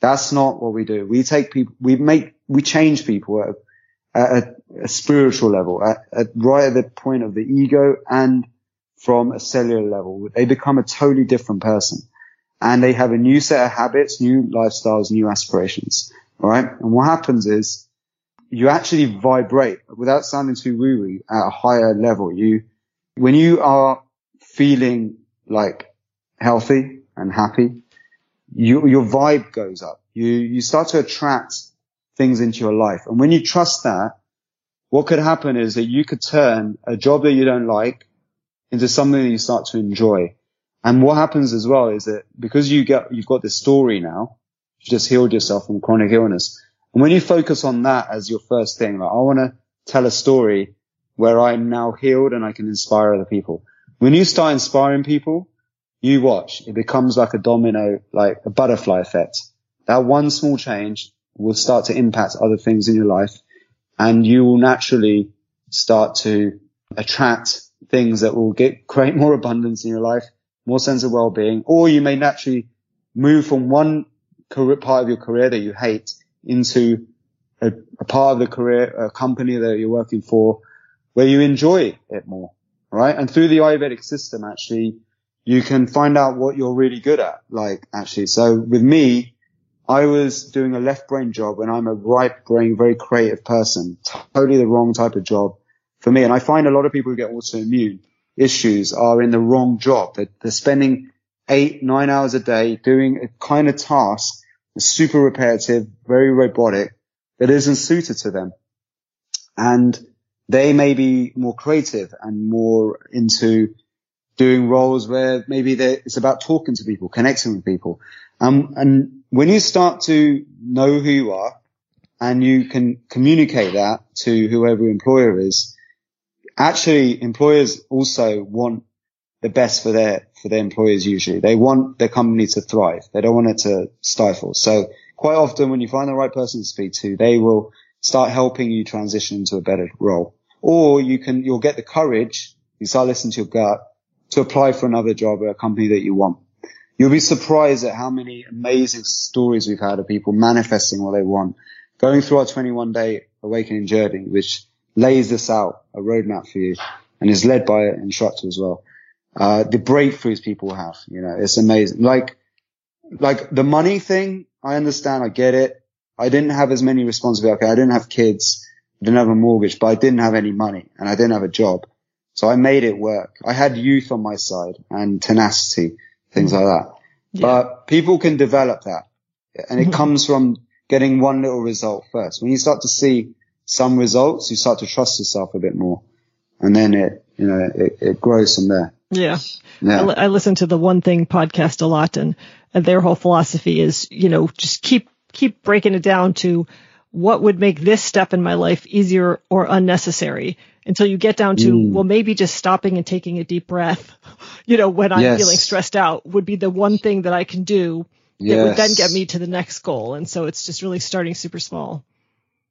That's not what we do. We take people, we make we change people at, at a, a, spiritual level, at, at right at the point of the ego and from a cellular level. They become a totally different person and they have a new set of habits, new lifestyles, new aspirations. All right. And what happens is you actually vibrate without sounding too woo woo at a higher level. You, when you are feeling like healthy and happy, you, your vibe goes up. You, you start to attract things into your life. And when you trust that, what could happen is that you could turn a job that you don't like into something that you start to enjoy. And what happens as well is that because you get, you've got this story now, you just healed yourself from chronic illness. And when you focus on that as your first thing, like I want to tell a story where I'm now healed and I can inspire other people. When you start inspiring people, you watch, it becomes like a domino, like a butterfly effect. That one small change will start to impact other things in your life and you will naturally start to attract things that will get, *laughs* create more abundance in your life, more sense of well-being, or you may naturally move from one career, part of your career that you hate into a, a part of the career, a company that you're working for where you enjoy it more, right? And through the Ayurvedic system, actually, you can find out what you're really good at. Like actually, so with me, I was doing a left brain job and I'm a right brain, very creative person. Totally the wrong type of job for me. And I find a lot of people who get autoimmune issues are in the wrong job. They're, they're spending eight, nine hours a day doing a kind of task super repetitive, very robotic that isn't suited to them. And they may be more creative and more into doing roles where maybe it's about talking to people, connecting with people. Um, and when you start to know who you are and you can communicate that to whoever your employer is, actually employers also want the best for their for their employees usually. They want their company to thrive. They don't want it to stifle. So quite often when you find the right person to speak to, they will start helping you transition into a better role. Or you can, you'll get the courage, you start listening to your gut to apply for another job at a company that you want. You'll be surprised at how many amazing stories we've had of people manifesting what they want. Going through our 21 day awakening journey, which lays this out, a roadmap for you and is led by an instructor as well uh, the breakthroughs people have. You know, it's amazing. Like, like the money thing, I understand. I get it. I didn't have as many responsibilities. Okay, I didn't have kids. I didn't have a mortgage, but I didn't have any money and I didn't have a job. So I made it work. I had youth on my side and tenacity, things like that. Yeah. But people can develop that and it *laughs* comes from getting one little result first. When you start to see some results, you start to trust yourself a bit more and then it, you know, it, it grows from there. Yeah. yeah. I, I, listen to the One Thing podcast a lot and their whole philosophy is, you know, just keep, keep breaking it down to what would make this step in my life easier or unnecessary until you get down to, mm. well, maybe just stopping and taking a deep breath, *laughs* you know, when I'm yes. feeling stressed out would be the one thing that I can do that yes. would then get me to the next goal. And so it's just really starting super small.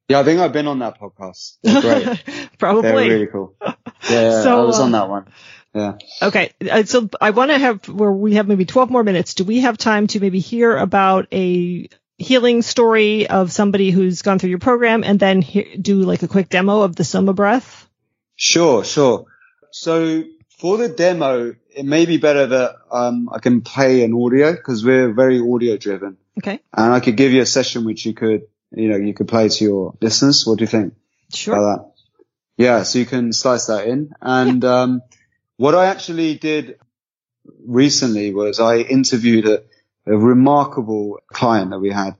Yeah, I think I've been on that podcast. *laughs* They're great. Probably. They're really cool. *laughs* Yeah, so, I was on that one. Yeah. Okay. Uh, so I want to have where we have maybe 12 more minutes. Do we have time to maybe hear about a healing story of somebody who's gone through your program and then he- do like a quick demo of the Soma breath? Sure, sure. So for the demo, it may be better that um, I can play an audio because we're very audio driven. Okay. And I could give you a session which you could, you know, you could play to your listeners. What do you think? Sure. About that? Yeah. So you can slice that in and, yeah. um, what I actually did recently was I interviewed a, a remarkable client that we had.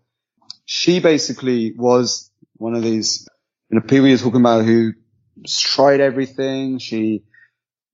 She basically was one of these, you know, people you're talking about who tried everything. She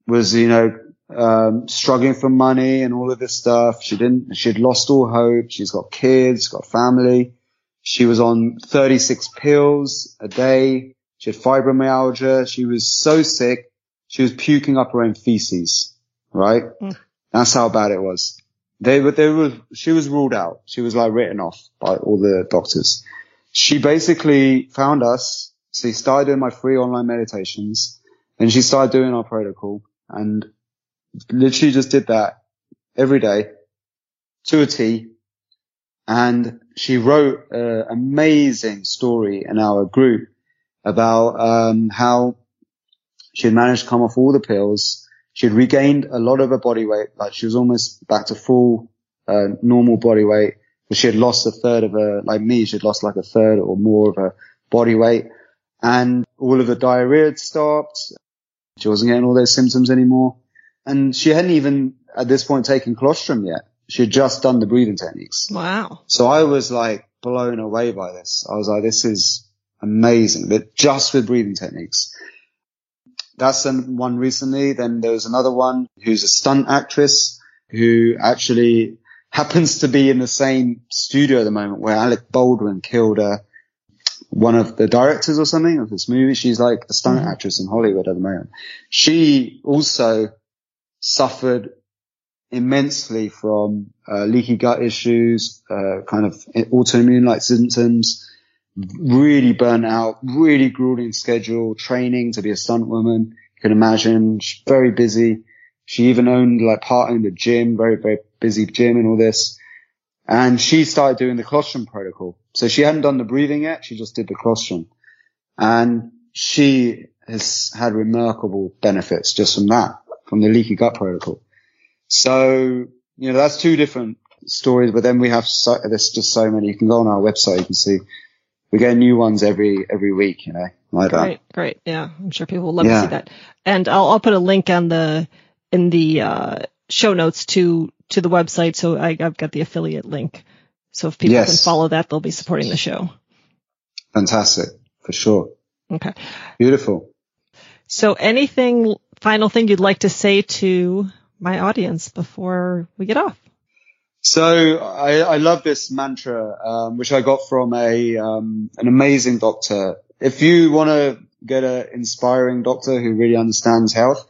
was, you know, um, struggling for money and all of this stuff. She didn't, she'd lost all hope. She's got kids, got family. She was on 36 pills a day. She had fibromyalgia. She was so sick she was puking up her own feces, right? Mm. That's how bad it was. They were, they were, she was ruled out. She was like written off by all the doctors. She basically found us. She started doing my free online meditations and she started doing our protocol and literally just did that every day to a T. And she wrote an amazing story in our group about um, how she had managed to come off all the pills. She had regained a lot of her body weight, like she was almost back to full uh, normal body weight. But she had lost a third of her, like me, she had lost like a third or more of her body weight, and all of the diarrhea had stopped. She wasn't getting all those symptoms anymore, and she hadn't even at this point taken colostrum yet. She had just done the breathing techniques. Wow. So I was like blown away by this. I was like, this is amazing, but just with breathing techniques. That's one recently. Then there was another one who's a stunt actress who actually *laughs* happens to be in the same studio at the moment where Alec Baldwin killed uh, one of the directors or something of this movie. She's like a stunt mm-hmm. actress in Hollywood at the moment. She also suffered immensely from uh, leaky gut issues, uh, kind of autoimmune like symptoms, really burnt out, really grueling schedule, training to be a stunt woman. You can imagine she's very busy. She even owned like part owned a gym, very, very busy gym and all this. And she started doing the colostrum protocol. So she hadn't done the breathing yet. She just did the colostrum and she has had remarkable benefits just from that, from the leaky gut protocol. So, you know, that's two different stories, but then we have so, there's just so many. You can go on our website, you can see we get new ones every, every week, you know, like great, that. Great. Yeah. I'm sure people will love yeah. to see that. And I'll, I'll put a link on the, in the, uh, show notes to, to the website. So I, have got the affiliate link. So if people yes. can follow that, they'll be supporting the show. Fantastic. For sure. Okay. Beautiful. So anything, final thing you'd like to say to my audience before we get off? So I, I love this mantra, um, which I got from a um, an amazing doctor. If you want to get an inspiring doctor who really understands health,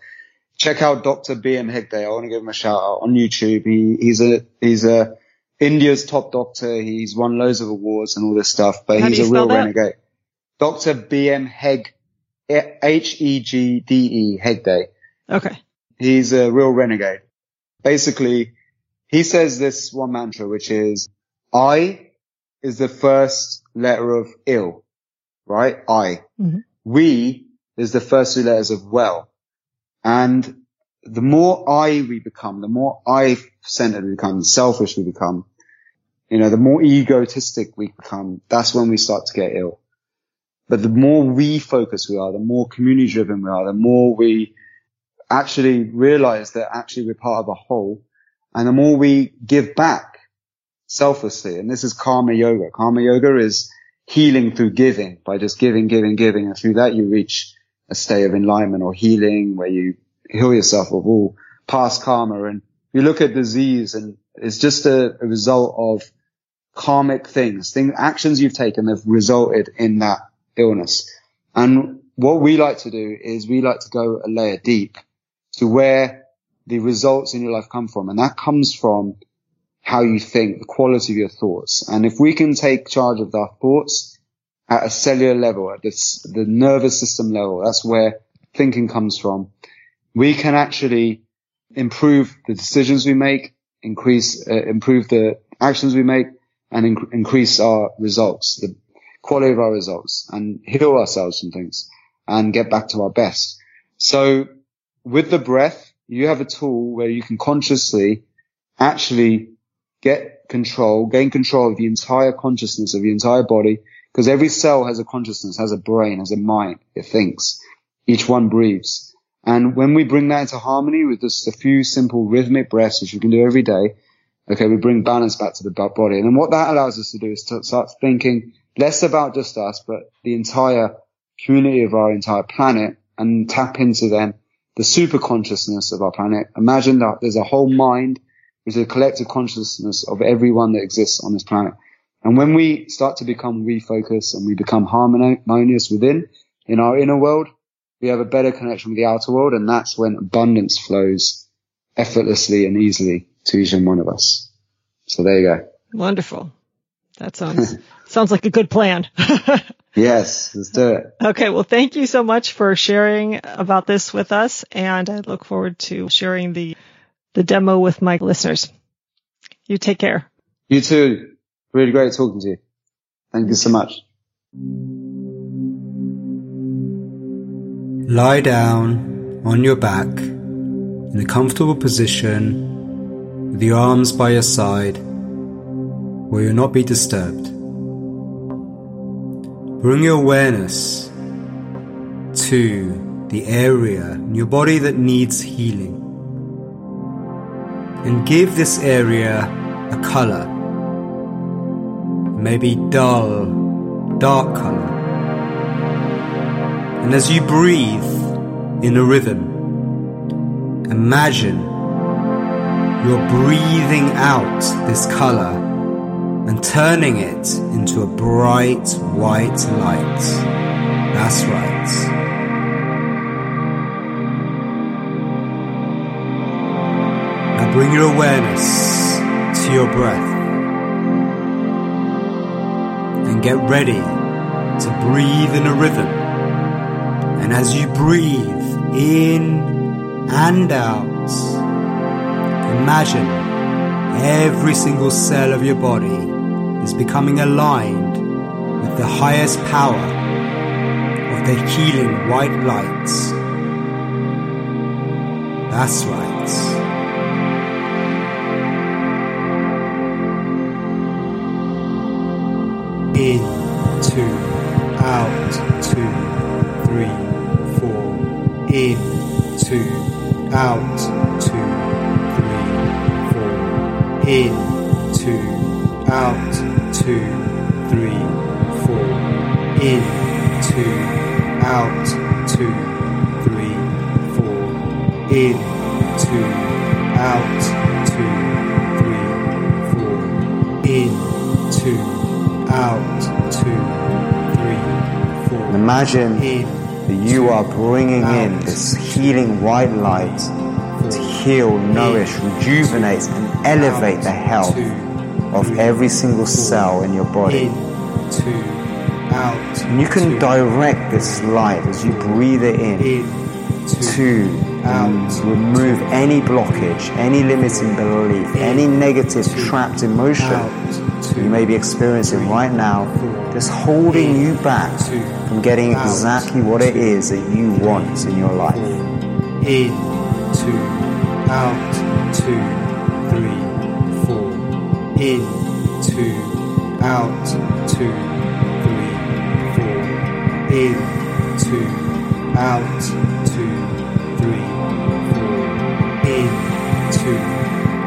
check out Dr. B.M. Hegde. I want to give him a shout out on YouTube. He, he's a he's a India's top doctor. He's won loads of awards and all this stuff, but How he's a real that? renegade. Dr. B.M. Heg, H E G D E Hegde. Okay. He's a real renegade. Basically, he says this one mantra, which is I is the first letter of ill, right? I. Mm-hmm. We is the first two letters of well. And the more I we become, the more I centered we become, selfish we become, you know, the more egotistic we become, that's when we start to get ill. But the more we focus we are, the more community driven we are, the more we actually realize that actually we're part of a whole. And the more we give back selflessly, and this is karma yoga. Karma yoga is healing through giving by just giving, giving, giving. And through that you reach a state of enlightenment or healing where you heal yourself of all past karma. And you look at disease and it's just a, a result of karmic things, things, actions you've taken have resulted in that illness. And what we like to do is we like to go a layer deep to where the results in your life come from. And that comes from how you think, the quality of your thoughts. And if we can take charge of our thoughts at a cellular level, at this, the nervous system level, that's where thinking comes from. We can actually improve the decisions we make, increase, uh, improve the actions we make and inc- increase our results, the quality of our results and heal ourselves from things and get back to our best. So with the breath, you have a tool where you can consciously actually get control, gain control of the entire consciousness of the entire body, because every cell has a consciousness, has a brain, has a mind, it thinks. Each one breathes. And when we bring that into harmony with just a few simple rhythmic breaths, which you can do every day, okay, we bring balance back to the body. And then what that allows us to do is to start thinking less about just us, but the entire community of our entire planet and tap into then the super consciousness of our planet. Imagine that there's a whole mind, there's a collective consciousness of everyone that exists on this planet. And when we start to become refocused and we become harmonious within, in our inner world, we have a better connection with the outer world. And that's when abundance flows effortlessly and easily to each and one of us. So there you go. Wonderful. That sounds, sounds like a good plan. *laughs* Yes, let's do it. Okay, well, thank you so much for sharing about this with us, and I look forward to sharing the the demo with my listeners. You take care. You too. Really great talking to you. Thank you so much. Lie down on your back in a comfortable position with your arms by your side where you'll not be disturbed. Bring your awareness to the area in your body that needs healing and give this area a color. Maybe dull, dark color. And as you breathe in a rhythm, imagine you're breathing out this color and turning it into a bright white light. That's right. Now bring your awareness to your breath and get ready to breathe in a rhythm. And as you breathe in and out, imagine every single cell of your body is becoming aligned with the highest power of the healing white lights. That's right. In, two, out, two, three, four. In, two, out, Imagine that you are bringing in this healing white light to heal, nourish, rejuvenate, and elevate the health of every single cell in your body. And you can direct this light as you breathe it in in, to um, remove any blockage, any limiting belief, any negative trapped emotion you may be experiencing right now, that's holding you back from getting exactly what it is that you want in your life. in, two, out, two, three, four. In, two, out, two, three, four. In, two, out, two, three, four. In, two,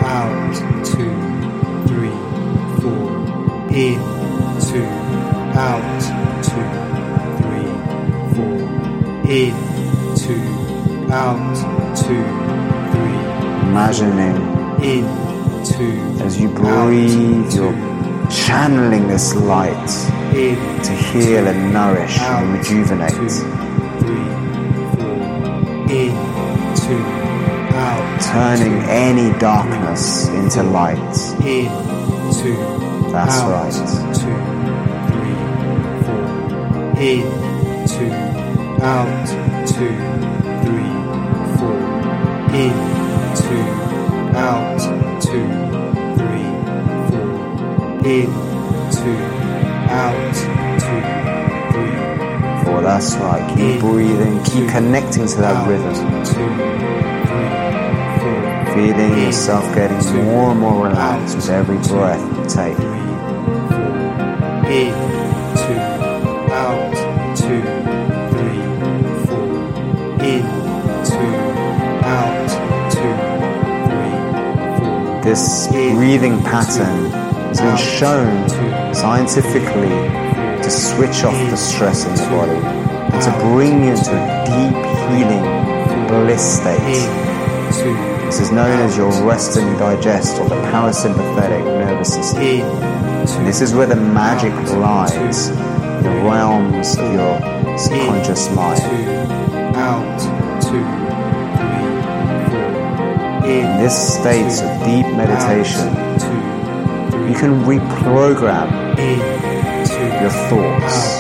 out, two, three, four. In, two, out, out, two, three, Imagining in, two, as you out, breathe, two, you're channeling this light in, to heal and nourish out, and rejuvenate. two, three, four, in, two, out, Turning any darkness into light. in, two, That's out, right. two, three, four, in, two, out, two, three, in, two, out, two, three, four, in, two, out, two, three, For that's right. Keep In, breathing, keep two, connecting to that out, rhythm. two, three, four, Feeling in, yourself getting two, more and more relaxed out, with every breath you take. This breathing pattern has been shown scientifically to switch off the stress in the body and to bring you into a deep healing bliss state. This is known as your rest and digest or the parasympathetic nervous system. And this is where the magic lies, the realms of your subconscious mind. out, four, in this state of deep meditation, you can reprogram your thoughts.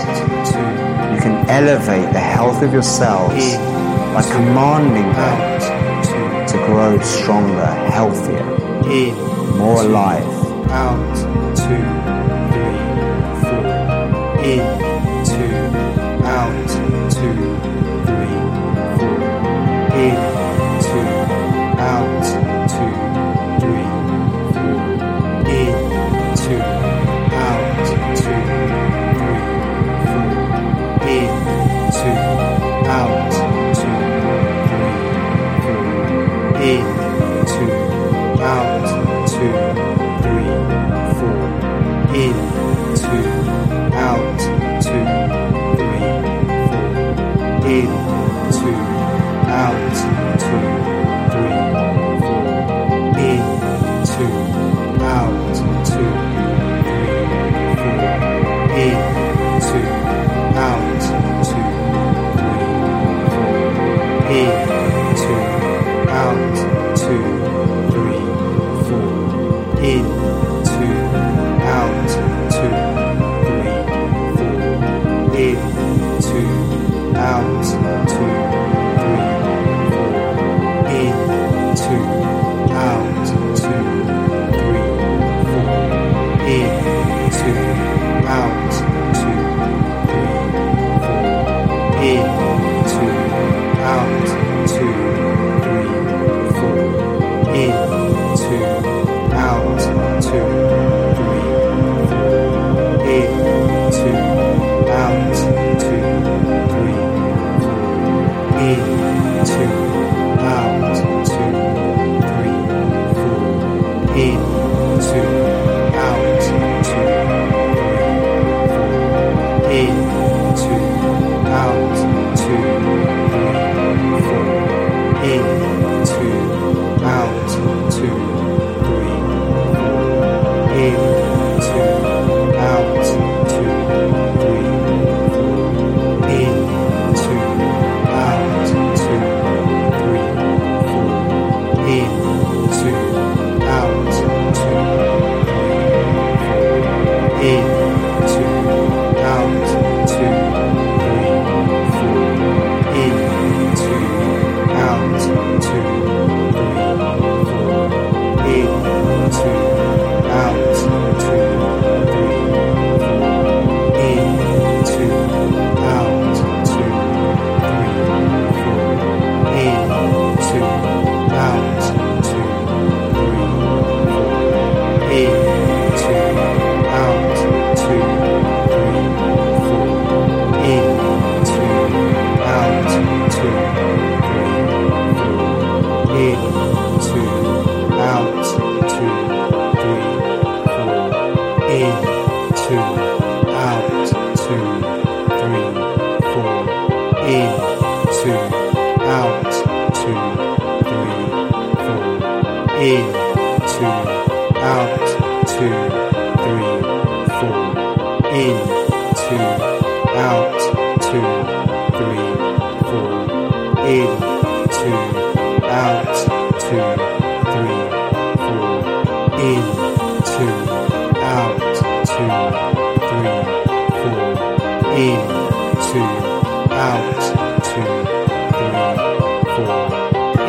You can elevate the health of your cells by commanding them to grow stronger, healthier, more alive. Out, two, three, four. In, two, out, two, three, four. In.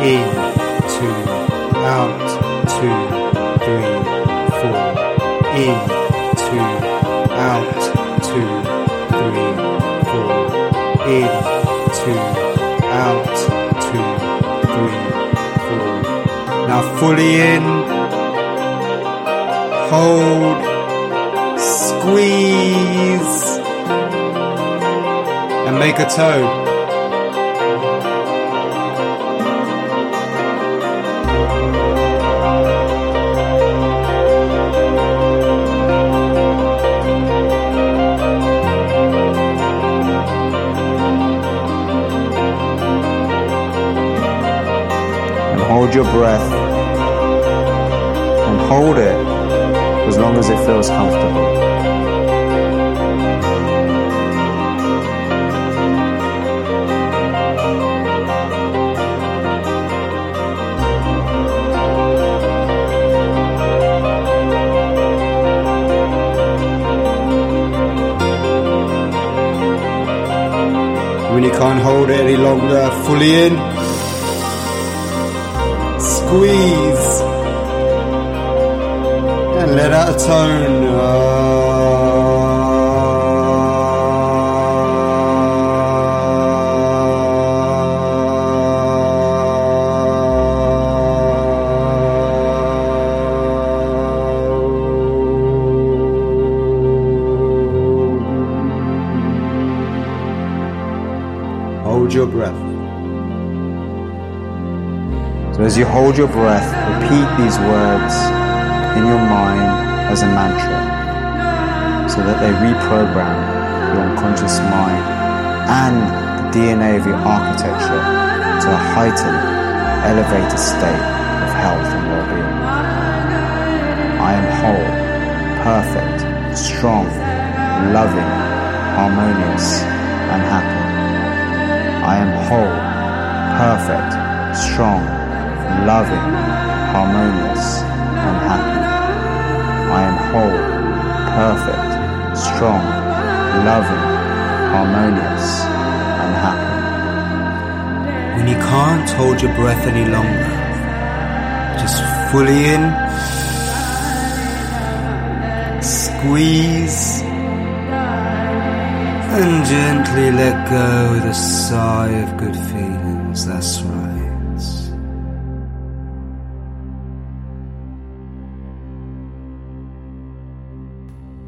In, two, out, two, three, four. In, two, out, two, three, four. In, two, out, two, three, four. Now fully in. Hold. Squeeze. And make a toe. Hold your breath and hold it as long as it feels comfortable. When you can't hold it any longer, fully in squeeze and let out a tone. Oh. As you hold your breath, repeat these words in your mind as a mantra so that they reprogram your unconscious mind and the DNA of your architecture to a heightened, elevated state of health and well-being. I am whole, perfect, strong, loving, harmonious, and happy. I am whole, perfect, strong, loving, harmonious, and happy. I am whole, perfect, strong, loving, harmonious, and happy. When you can't hold your breath any longer, just fully in, squeeze, and gently let go with a sigh of good feelings. That's right.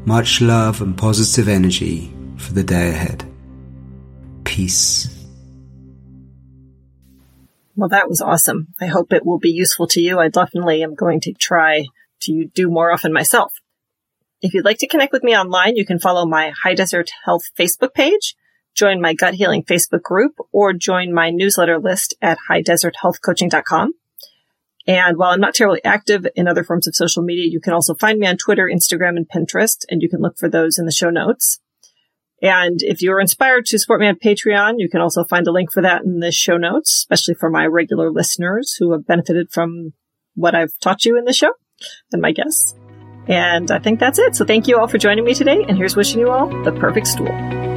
Much love and positive energy for the day ahead. Peace. Well, that was awesome. I hope it will be useful to you. I definitely am going to try to do more often myself. If you'd like to connect with me online, you can follow my High Desert Health Facebook page, join my gut healing Facebook group, or join my newsletter list at highdeserthealthcoaching.com. And while I'm not terribly active in other forms of social media, you can also find me on Twitter, Instagram, and Pinterest, and you can look for those in the show notes. And if you're inspired to support me on Patreon, you can also find a link for that in the show notes, especially for my regular listeners who have benefited from what I've taught you in the show and my guests. And I think that's it. So thank you all for joining me today. And here's wishing you all the perfect stool.